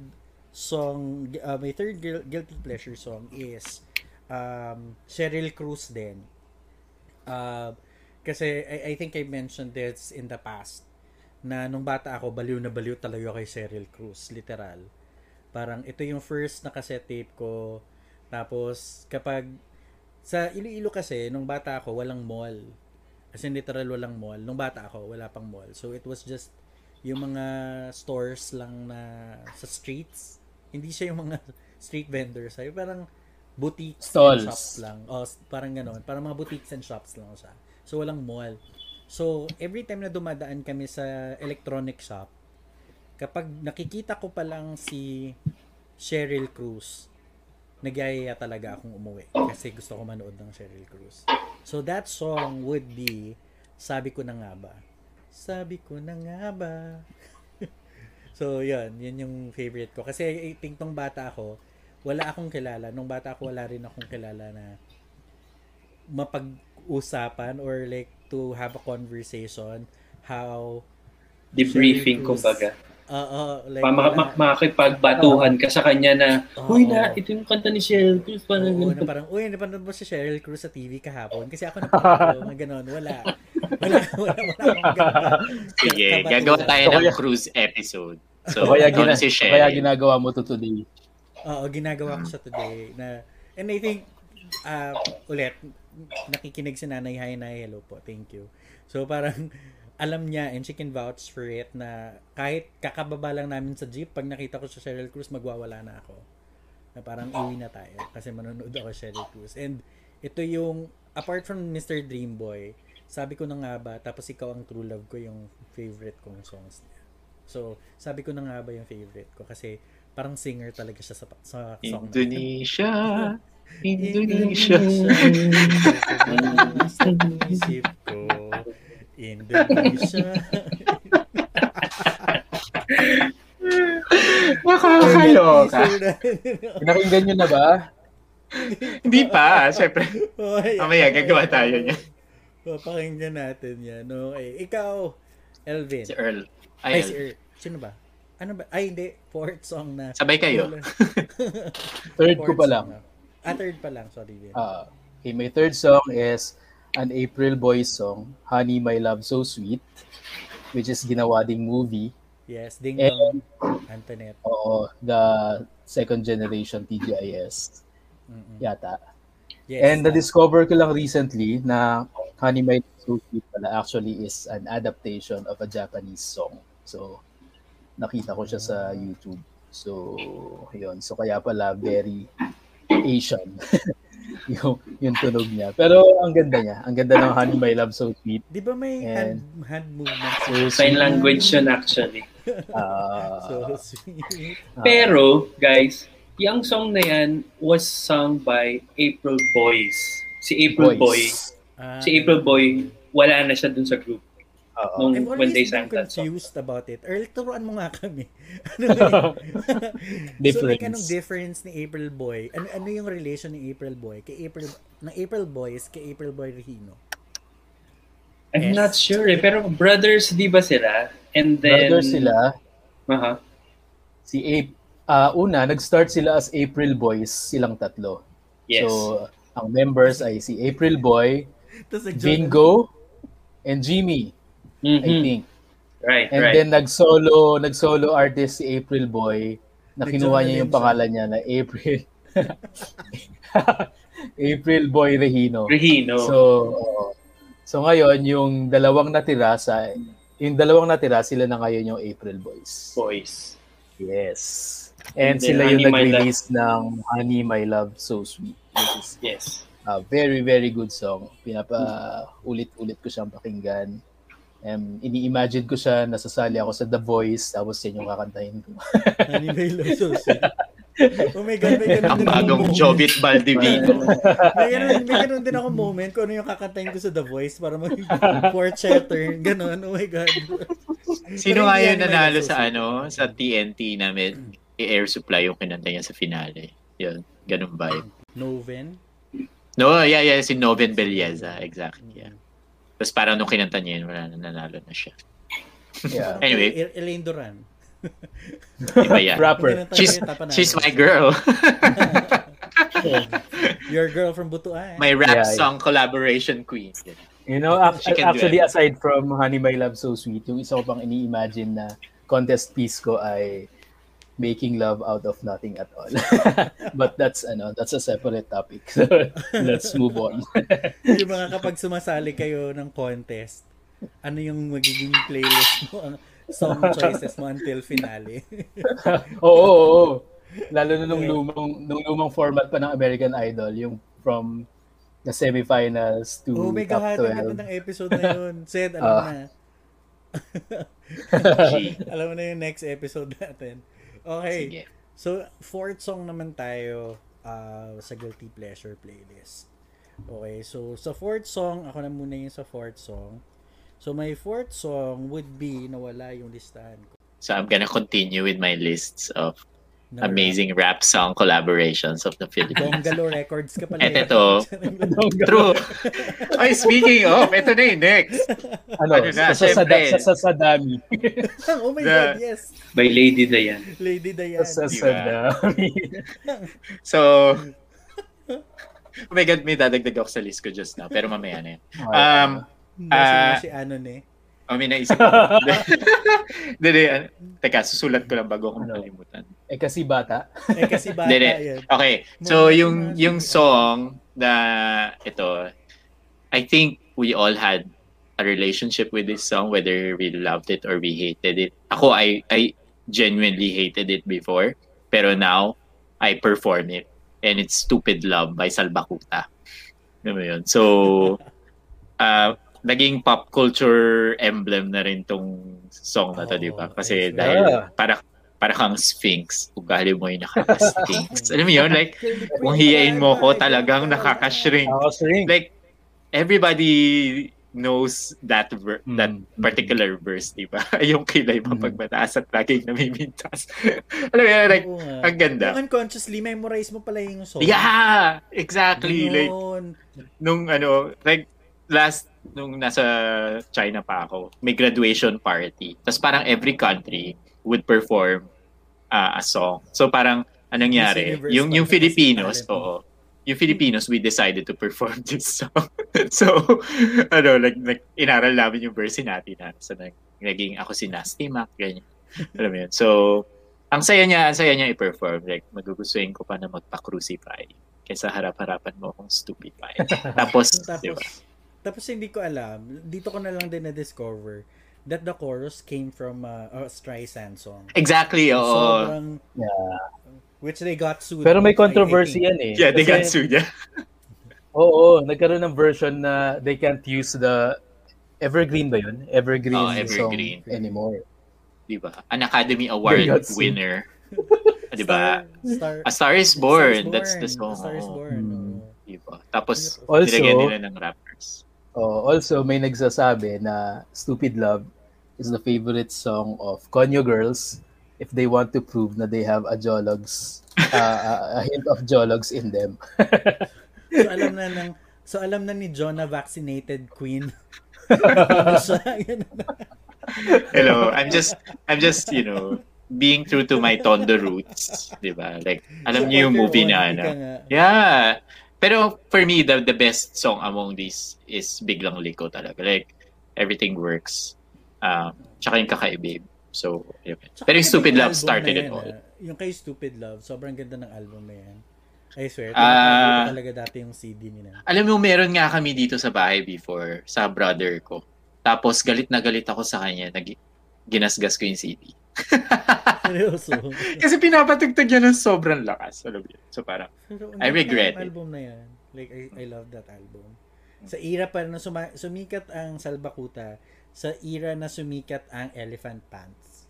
song, uh, my third guil- guilty pleasure song is um, Cheryl Cruz din. Uh, kasi I, I think I mentioned this in the past na nung bata ako, baliw na baliw talaga kay Cheryl Cruz, literal. Parang ito yung first na cassette tape ko. Tapos kapag sa Iloilo kasi, nung bata ako, walang mall. As in literal walang mall. Nung bata ako, wala pang mall. So it was just yung mga stores lang na sa streets. Hindi siya yung mga street vendors. Ay, parang boutiques Stalls. and shops lang. O, s- parang gano'n. Parang mga boutiques and shops lang siya. So, walang mall. So, every time na dumadaan kami sa electronic shop, kapag nakikita ko pa lang si Cheryl Cruz, nagyayaya talaga akong umuwi kasi gusto ko manood ng Cheryl Cruz. So that song would be Sabi ko na nga ba. Sabi ko na nga ba. So yun, yun yung favorite ko. Kasi I think nung bata ako, wala akong kilala. Nung bata ako, wala rin akong kilala na mapag-usapan or like to have a conversation how Debriefing, kumbaga. Oo, like Pa, ma- ma- makipagbatuhan ka sa kanya na. Uy na, ito yung kanta ni Cheryl Cruz. Parang Oo, na parang, uy, napanood mo si Cheryl Cruz sa TV kahapon? Kasi ako napanood ko, mga ganon. Wala. Wala, wala, wala. Sige, gagawa tayo So, ng cruise episode. So, So, kaya, gina- na si so, kaya Sherry. ginagawa mo to today. Oo, ginagawa ko siya today. Na, and I think, uh, ulit, nakikinig si Nanay. Hi, Nay. Hello po. Thank you. So, parang, alam niya and she can vouch for it na kahit kakababa lang namin sa jeep, pag nakita ko si Cheryl Cruz, magwawala na ako. Na parang iwi na tayo kasi manonood ako si Cheryl Cruz. And ito yung, apart from Mr. Dreamboy, sabi ko na nga ba, tapos ikaw ang true love ko yung favorite kong songs niya. So, sabi ko na nga ba yung favorite ko kasi parang singer talaga siya sa, sa song na. Indonesia. Indonesia. Sa isip ko, Indonesia. Nakakaloka. Pinakinggan nyo na ba? Hindi pa, syempre. Mamaya, gagawa tayo niya. Papakinggan natin yan. Okay. Ikaw, Elvin. Si Earl. Ay, Ay, si Earl. Sino ba? Ano ba? Ay, hindi. Fourth song na. sabay kayo. Third ko pa lang. na. Ah, third pa lang. Sorry. Vin. Ah, okay, my third song is an April Boys song, Honey My Love So Sweet, which is ginawa ding movie. yes, Ding And, Dong. Antoinette. oo, the second generation TGIS Mm-mm. yata. Yes. And na-discover ko lang recently na Honey My Love So Sweet pala actually is an adaptation of a Japanese song. So, nakita ko siya sa YouTube. So, yun. So, kaya pala very Asian yung, yung tunog niya. Pero ang ganda niya. Ang ganda ng Honey My Love So Sweet. Di ba may hand, And- hand movement? So, Sign language yun actually. Ah, So sweet. ah, Pero, guys, yung song na yan was sung by April Boys. Si April Boy. voice. Ah, Si April Boy, wala na siya dun sa group. Oo. Nung I've when they always sang that song. confused about it. Earl, turuan mo nga kami. ano yun? so, like, Difference. anong difference ni April Boy? Ano, ano yung relation ni April Boy kay April, ng April Boys kay April Boy Regino? I'm Yes. not sure eh. Pero brothers, di ba sila? And then... Brother sila. Aha. Si Ape, ah una, nag-start sila as April Boys, silang tatlo. Yes. So, ang members ay si April Boy, Tapos Bingo, and Jimmy, I Mhm. think. Right, And right. then nag-solo, nag-solo artist si April Boy na kinuha niya yung pangalan niya na April April Boy Regino. Regino. So, so ngayon yung dalawang natira sa yung dalawang natira sila na ngayon yung April Boys. Boys. Yes. And And sila yung nag-release ng Honey My Love So Sweet. is Yes. A very, very good song. Pinapa ulit-ulit ko siyang pakinggan. Um, ini-imagine ko siya, nasasali ako sa The Voice, tapos yan yung kakantahin ko. Anime Love So Sweet. Oh my God, may ganun Ang din bagong moment. Jobit Baldivino. May ganun, may ganun din ako moment kung ano yung kakantahin ko sa The Voice para mag fourth turn. Ganun, oh my God. Sino nga yan nanalo sa ano, sa TNT namin, i-air supply yung kinanta niya sa finale. Yun, ganun vibe. Noven. No, yeah, yeah, si Noven Belleza, exactly, yeah. Tapos parang nung kinanta niya yun, wala na, nanalo na siya. Yeah. Anyway. El- Elaine Duran. Iba yan. Rapper. She's, she's my girl. Your girl from Butuan. my rap Yeah, yeah. song collaboration queen. You know, actually, it. aside from Honey My Love So Sweet, yung isa ko pang ini-imagine na contest piece ko ay making love out of nothing at all. But that's ano, that's a separate topic. So let's move on. yung mga kapag sumasali kayo ng contest, ano yung magiging playlist mo, ang song choices mo until finale. Oo, oo, oo. Lalo na nung lumang, nung lumang format pa ng American Idol, yung from the semifinals to oh my top God, ang ganda 12. ng episode na yun. Sed, alam Ah. na. Alam mo na yung next episode natin. Okay. Sige. So, fourth song naman tayo uh, sa Guilty Pleasure playlist. Okay, so sa fourth song, ako na muna yung sa fourth song. So, my fourth song would be, nawala yung listahan ko. So I'm gonna continue with my lists of Na- amazing rap song collaborations of the Philippines. Donggalo Records ka pala. Eto eh. to. True. Ay, speaking of, ito na yung next. Ano, Ano na, sa, syempre. sa, sa, sa dami. oh my The- God, yes. By Lady Diane. Lady Diane. Sa, sa Diba? dami. So, oh my God, may dadagdag ako sa list ko just now, pero mamaya na yan. Um, Ah. si ano ne. Oh, may naisip ko. Dede, ano, teka, susulat ko lang bago akong Ano? kalimutan. eh kasi bata. Eh kasi bata Dede, yan. Okay, so yung yung song na ito, I think we all had a relationship with this song whether we loved it or we hated it. Ako I I genuinely hated it before, pero now I perform it and it's Stupid Love by Salbakuta. Alam mo yun? So uh, naging pop culture emblem na rin tong song na to, Oo, di ba? Kasi I swear. dahil Yeah. para para kang sphinx, ugali mo yung nakaka-sphinx. Alam mo yun? Like, kung hiyain mo ko, talagang nakaka-shrink. Like, everybody knows that ver- Mm. that particular verse, di ba? yung kilay mo Mm. pag mataas at laging namimintas. Alam mo yun? Like, nga. ang ganda. Yung unconsciously, memorize mo pala yung song. yeah! Exactly. Like, Ganon. nung ano, like, last, nung nasa China pa ako, may graduation party. Tapos parang every country would perform uh, a song. So parang, anong nangyari? Yung, yung Filipinos, oo. Yung Filipinos, we decided to perform this song. so, ano, like, like, inaral namin yung verse natin na. So, nag, naging ako si Nasty Mac, ganyan. Alam mo yun? So, ang saya niya, ang saya niya i-perform. Like, magugustuhin ko pa na magpa-crucify kaysa harap-harapan mo akong stupefy. Tapos, Tapos, di ba? Tapos hindi ko alam, dito ko na lang din na-discover that the chorus came from uh, a Streisand song. Exactly, oo. Sobrang, Yeah. which they got sued. Pero may controversy yan eh. Yeah, they got sued. Yeah. Oo, nagkaroon ng version na they can't use the Evergreen ba yun? Evergreen, Oo, Evergreen. song anymore. Di ba? An Academy Award winner. Di ba? Star, A Star is Star Born. is That's the Born. song. A Star is. Born. Hmm. oo. Di ba? Tapos, Also- nilagyan nila ng rappers. Oh, also, may nagsasabi na Stupid Love is the favorite song of Konyo girls if they want to prove na they have a jologs, uh, a hint of jologs in them. So alam na ng So alam na ni John na vaccinated queen. Hello, I'm just, I'm just, you know, being true to my Tondo roots. Di ba? Like, alam niyo yung movie mo, na, ano? Yeah. Pero for me, the the best song among these is Biglang Liko talaga. Like, everything works. Um, tsaka yung kakaibib. So, yun. Tsaka Pero yung Stupid Love started na it yan, all. ah. Yung kay Stupid Love, sobrang ganda ng album na yan. I swear, ko talaga dati yung CD nila. Alam mo, meron nga kami dito sa bahay before, sa brother ko. Tapos galit na galit ako sa kanya. Nag, ginasgas ko yung CD. Seryoso. Kasi pinapatugtog yan ng sobrang lakas. Alam yun? So parang, Pero I regret it. album na yan. Like, I, I love that album. Sa era pa na suma- sumikat ang Salbakuta, sa era na sumikat ang Elephant Pants.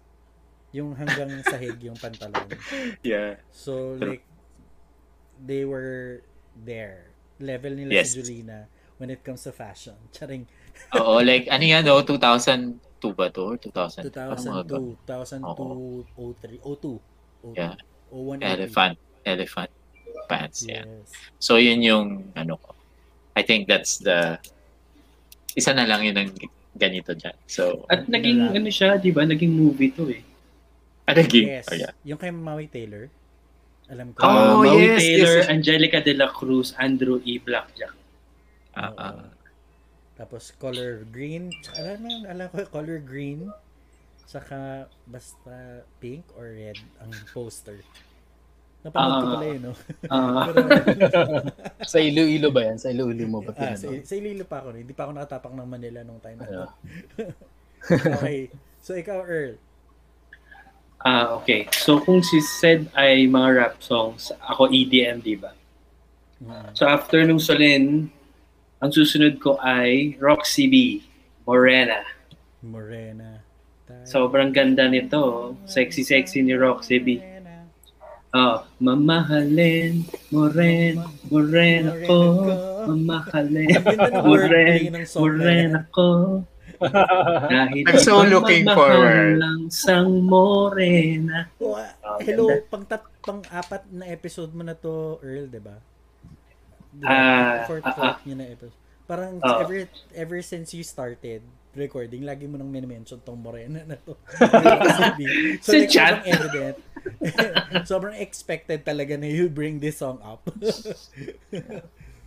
Yung hanggang sahig yung pantalon. yeah. So, like, they were there. Level nila Yes. si Julina when it comes to fashion. Charing, Oo, like, ano yan, no? 2002 ba to? Or 2000? 2002, 2002, 03, 02, 02, Yeah. 01, Elephant. Elephant pants, Yes. yeah. So, yun yung, ano ko. I think that's the, isa na lang yun ang ganito dyan. So, At naging Wala. ano siya, di ba? Naging movie to eh. ano naging? Yes. Oh, yeah. Yung kay Maui Taylor. Alam ko. Oh, Uh, Maui yes, Taylor, yes. Angelica De La Cruz, Andrew E. Blackjack. Ah, Oo. ah. Tapos color green. Alam mo, alam ko color green. Saka basta pink or red ang poster. Napanood ko Ah. pala yun, no? Ah, Pero, Sa Iloilo ba yan? Sa Iloilo mo ba ah, sa, sa Iloilo pa ako. Hindi pa ako nakatapak ng Manila nung time na to. Okay. So, ikaw, Earl. ah, okay. So kung si Sed ay mga rap songs, ako EDM, di ba? Mm. So after nung Solen, ang susunod ko ay Roxy B, Morena. Morena. Sobrang ganda nito. Sexy-sexy ni Roxy B. Oh, mamahalin, Morena, Morena ko, mamahalin, Ang ganda ng wordplay Morena, ng song na yan. Morena ko. Kahit I'm so looking forward. ng sang Morena. Oh, Oh, hello, pang tat, pang apat na episode mo na to, Earl, 'di ba? Diba? Ah, Fourth, ah, fourth niya na episode. Parang Oh. ever ever since you started recording, lagi mo nang minimension tong Morena na to. so, Sa like, chat. sobrang evident. sobrang expected talaga na you bring this song up.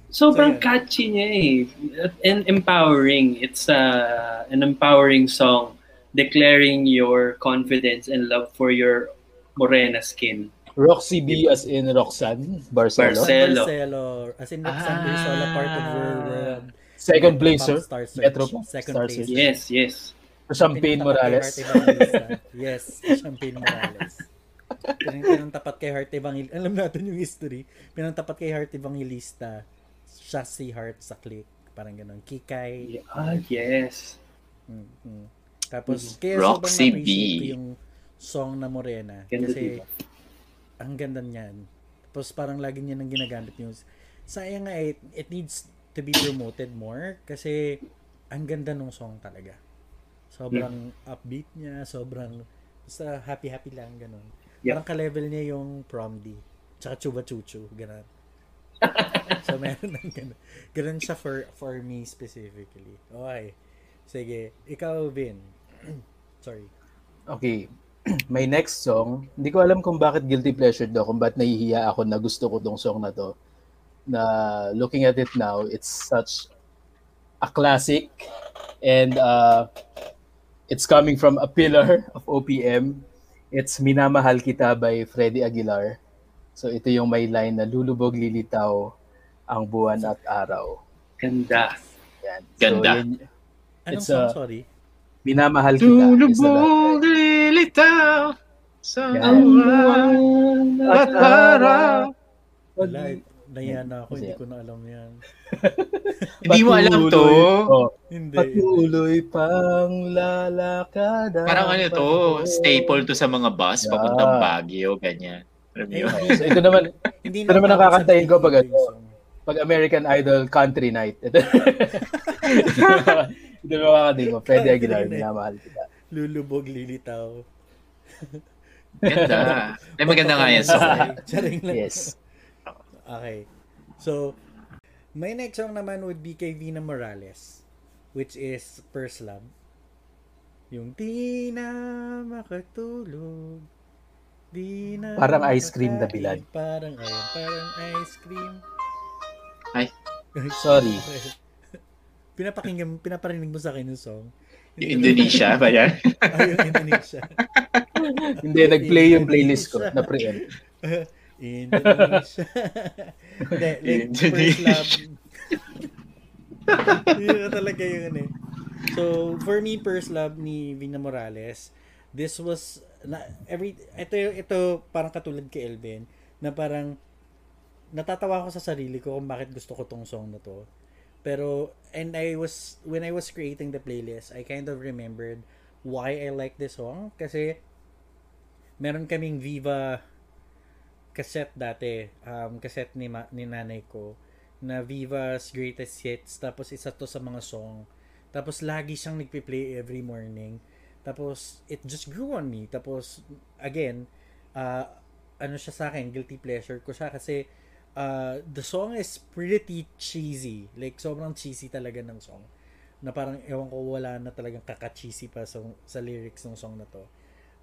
Sobrang So, yeah. catchy niya eh. And empowering. It's uh, an empowering song declaring your confidence and love for your morena skin. Roxy B as in Roxanne Barcelo. Barcelo. Marcelo, as in Roxanne Barcelo, part of her world. Second. Star Search. Metro Pop Second Star place. Search. Yes, yes. Champagne Morales. yes, Champagne Morales. Pinang, pinantapat kay Heart Evangelista. Alam natin yung history. Pinantapat kay Heart Evangelista. Siya si Heart sa click. Parang ganun. Kikay. Ah, yes. Mm, mm. Tapos, kaya Roxy sobrang B. yung song na Morena. Ganda kasi, diba? Ang ganda niyan. Tapos, parang lagi niya nang ginagamit yung sayang nga, it, it needs to be promoted more kasi ang ganda nung song talaga. Sobrang upbeat niya, sobrang sa happy-happy lang, ganun. Yep. Parang ka-level niya yung prom D. Tsaka chuba chuchu, ganun. so, meron ng ganun. Ganun siya for, for me specifically. Okay. Sige. Ikaw, Vin. Sorry. Okay. My next song, hindi ko alam kung bakit guilty pleasure daw, kung bakit nahihiya ako na gusto ko tong song na to. Na looking at it now, it's such a classic and uh, it's coming from a pillar of OPM. It's Minamahal Kita by Freddie Aguilar. So ito yung may line na lulubog lilitaw ang buwan at araw. Ganda. Yan. Ganda. yun, Anong It's song? a- Sorry. Minamahal Kita. Lulubog lilitaw sa buwan at araw. Wala. Naya na ako. Hindi ko na alam yan. Hindi mo alam to? Patuloy- Oh, Hindi. patuloy pang lalakad. ang Parang ano to, staple to sa mga bus, Yeah. papuntang Baguio, ganyan. So ito naman, Hindi Ito naman ako nakakantahin ko pag ano. pag American Idol Country Night. Ito. naman kakakantahin ko. Freddie Aguilar, minamahal kita. Lulubog, lilitaw. Ganda. Ay, maganda nga yan song. Charing lang. Yes. Okay. So, my next song naman would be kay Vina Morales, which is First Love. Yung di na makatulog. Di na Parang ice cream na makakain. bilad. Parang, ayun, parang ice cream. Ay. Sorry. Pinapakinggan, pinaparinig mo sa akin yung song. Yung Indonesia ba yan? Ay, yung Indonesia. Hindi, nag-play yung playlist ko na pre-empt. Indonesia. Hindi, like, first Indonesia. love. Yun talaga yung ano eh. So, for me, First Love ni Vina Morales, this was, na, every, ito, ito parang katulad kay Elvin, na parang, natatawa ko sa sarili ko kung bakit gusto ko tong song na to. Pero, and I was, when I was creating the playlist, I kind of remembered why I like this song. Kasi, meron kaming Viva cassette dati, um, cassette ni, ma- ni nanay ko, na Viva's Greatest Hits, tapos isa to sa mga song. Tapos lagi siyang nagpi-play every morning. Tapos it just grew on me. Tapos again, uh, ano siya sa akin, guilty pleasure ko siya kasi uh, the song is pretty cheesy. Like sobrang cheesy talaga ng song. Na parang ewan ko wala na talagang kaka-cheesy pa sa, sa lyrics ng song na to.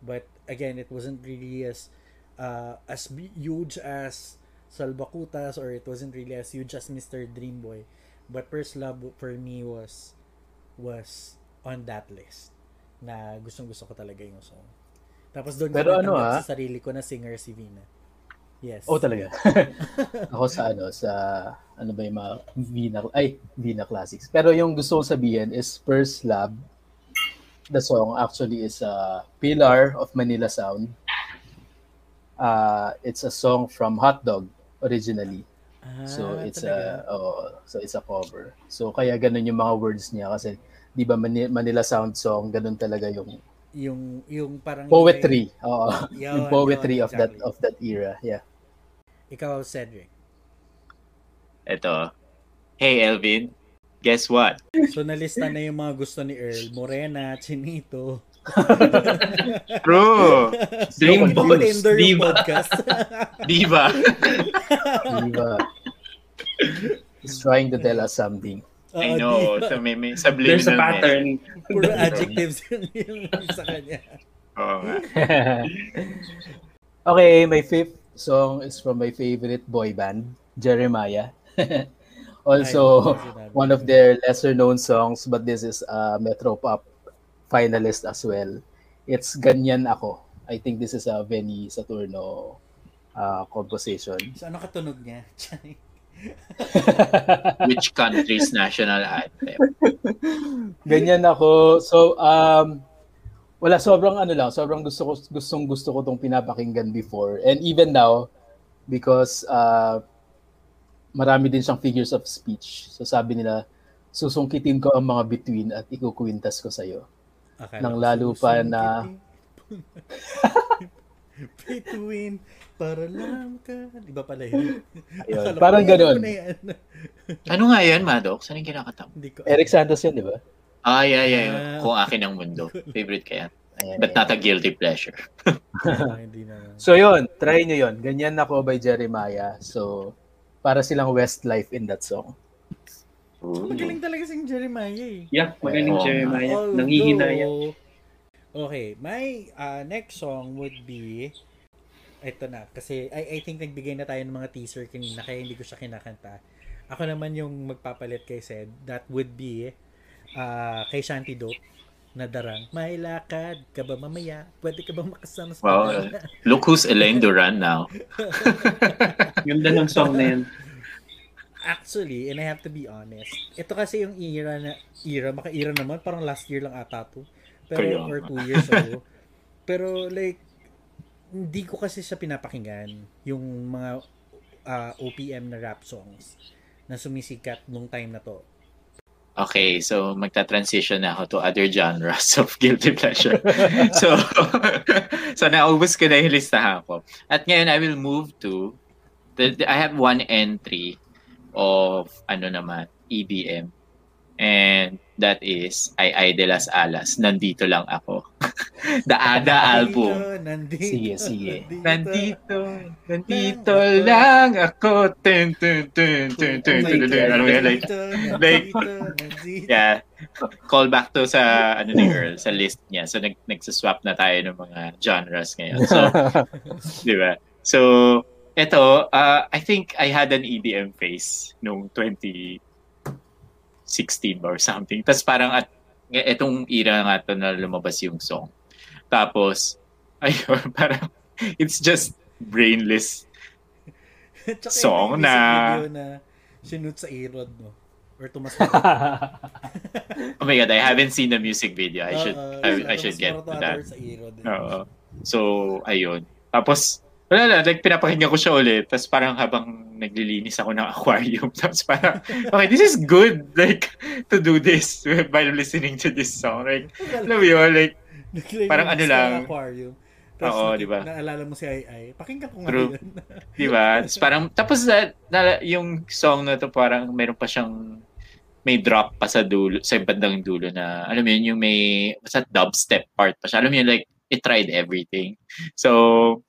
But again, it wasn't really as uh, as huge as Salbakutas or it wasn't really as huge as Mr. Dreamboy. But First Love for me was was on that list na gustong gusto ko talaga yung song. Tapos doon Pero ko ano, ah? sa sarili ko na singer si Vina. Yes. Oh, talaga. ako sa ano, sa ano ba yung mga Vina, ay, Vina Classics. Pero yung gusto kong sabihin is First Love. The song actually is a pillar of Manila Sound. Uh, it's a song from Hot Dog originally. Ah, So it's talaga. a oh, so it's a cover. So kaya ganun yung mga words niya kasi 'di ba Mani- Manila Sound song ganun talaga yung yung yung parang poetry. Oo. Yun, yung poetry yun, of that exactly. of that era. Yeah. Ikaw, Cedric. Ito. Hey, Elvin. Guess what? So, nalista na yung mga gusto ni Earl. Morena, Chinito. Bro! Dream Dreambox. Tinder yung Diva. podcast. Diva. Diba? He's trying to tell us something. I know. diva. So, may, may subliminal There's a message. pattern. Puro adjectives yun yung sa kanya. Nga. okay, my fifth song is from my favorite boy band, Jeremiah. also, one of their lesser known songs, but this is a Metro Pop finalist as well. It's Ganyan Ako. I think this is a Benny Saturno uh, composition. So, ano katunog niya? Which country's national anthem? Ganyan ako. So, um, wala, sobrang ano lang, sobrang gusto ko, gustong gusto ko tong pinapakinggan before. And even now, because uh, marami din siyang figures of speech. So sabi nila, susungkitin ko ang mga between at ikukwintas ko sa'yo. Akala Nang lalo pa na- Between, para lang ka. Di ba pala yun? Ayun, parang ganun. ano nga yan, Madok? Saan yung kinakatama? Hindi ko. Eric Santos yun, di ba? Ay, ay, ay. Ah. Kung akin ang mundo. Favorite ka yan. Ayan, But ayan. not a guilty pleasure. Ah. So yun, try nyo yun. Ganyan ako by Jeremiah. So, para silang Westlife in that song. Magaling talaga si Jeremiah eh. Yeah, magaling Oo. Jeremiah. Although- Nangihinaya. Okay, my uh, next song would be ito na kasi I, I think nagbigay na tayo ng mga teaser kanina kaya hindi ko siya kinakanta. Ako naman yung magpapalit kay Sed. That would be uh, kay Shanty Dope na darang. May lakad ka ba mamaya? Pwede ka bang makasama sa Wow. pagdala?" Look who's Elaine Duran now. Ganda ng song na yan. Actually, and I have to be honest, ito kasi yung era na, era, maka-era naman, parang last year lang ata to. Pero, Kaya or two years ago. Pero like, hindi ko kasi siya pinapakinggan yung mga ah, OPM na rap songs na sumisikat nung time na to. Okay, so magta-transition na ako to other genres of guilty pleasure. so, so naubos ko na yung listahan ko. At ngayon, I will move to, the, the- I have one entry of, ano naman, EBM. And that is, Ay Ay de las Alas. Nandito lang ako. The Ada album. Nandito, Sige, sige. Nandito, nandito lang ako. Tun, tun, tun, tun, tun, tun, tun. Ano yan, like, Nandito, like- nandito, nandito. yeah. Call back to sa ano ni Earl, sa list niya. So nag nagsaswap na tayo ng mga genres ngayon. So, di ba? So, ito, uh, I think I had an EDM phase nung 2016 or something. Tapos parang at itong era nga to na lumabas yung song. Tapos, ayun, parang it's just brainless Song na- na sinut sa Erod, no? Or Tomas Oh my god, I haven't seen the music video. I should Oo, I, si I should get to that. Sa Iro din. Oo. So, ayun. Tapos, wala na, like, pinapakinggan ko siya ulit. Tapos parang habang naglilinis ako ng aquarium. Tapos parang, okay, this is good, like, to do this while listening to this song. Like, alam mo yun, like, Parang ano lang. ng Aquarium. Tapos Oo, di ba? Naalala mo si Ai Ai. Pakinggan ko nga True. yun. di ba? Tapos parang, tapos na, na, yung song na to parang meron pa siyang may drop pa sa dulo, sa bandang dulo na, alam mo yun, yung may, sa dubstep part pa siya. Alam mo yun, like, it tried everything. So,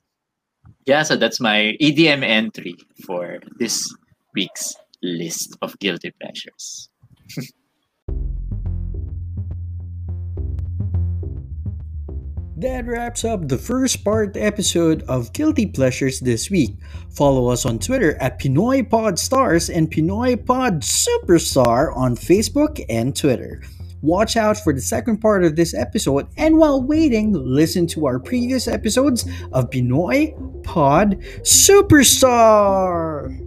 yeah, so that's my EDM entry for this week's list of guilty pleasures. That wraps up the first part episode of Guilty Pleasures this week. Follow us on Twitter at Pinoy Pod Stars and Pinoy Pod Superstar on Facebook and Twitter. Watch out for the second part of this episode, and while waiting, listen to our previous episodes of Pinoy Pod Superstar.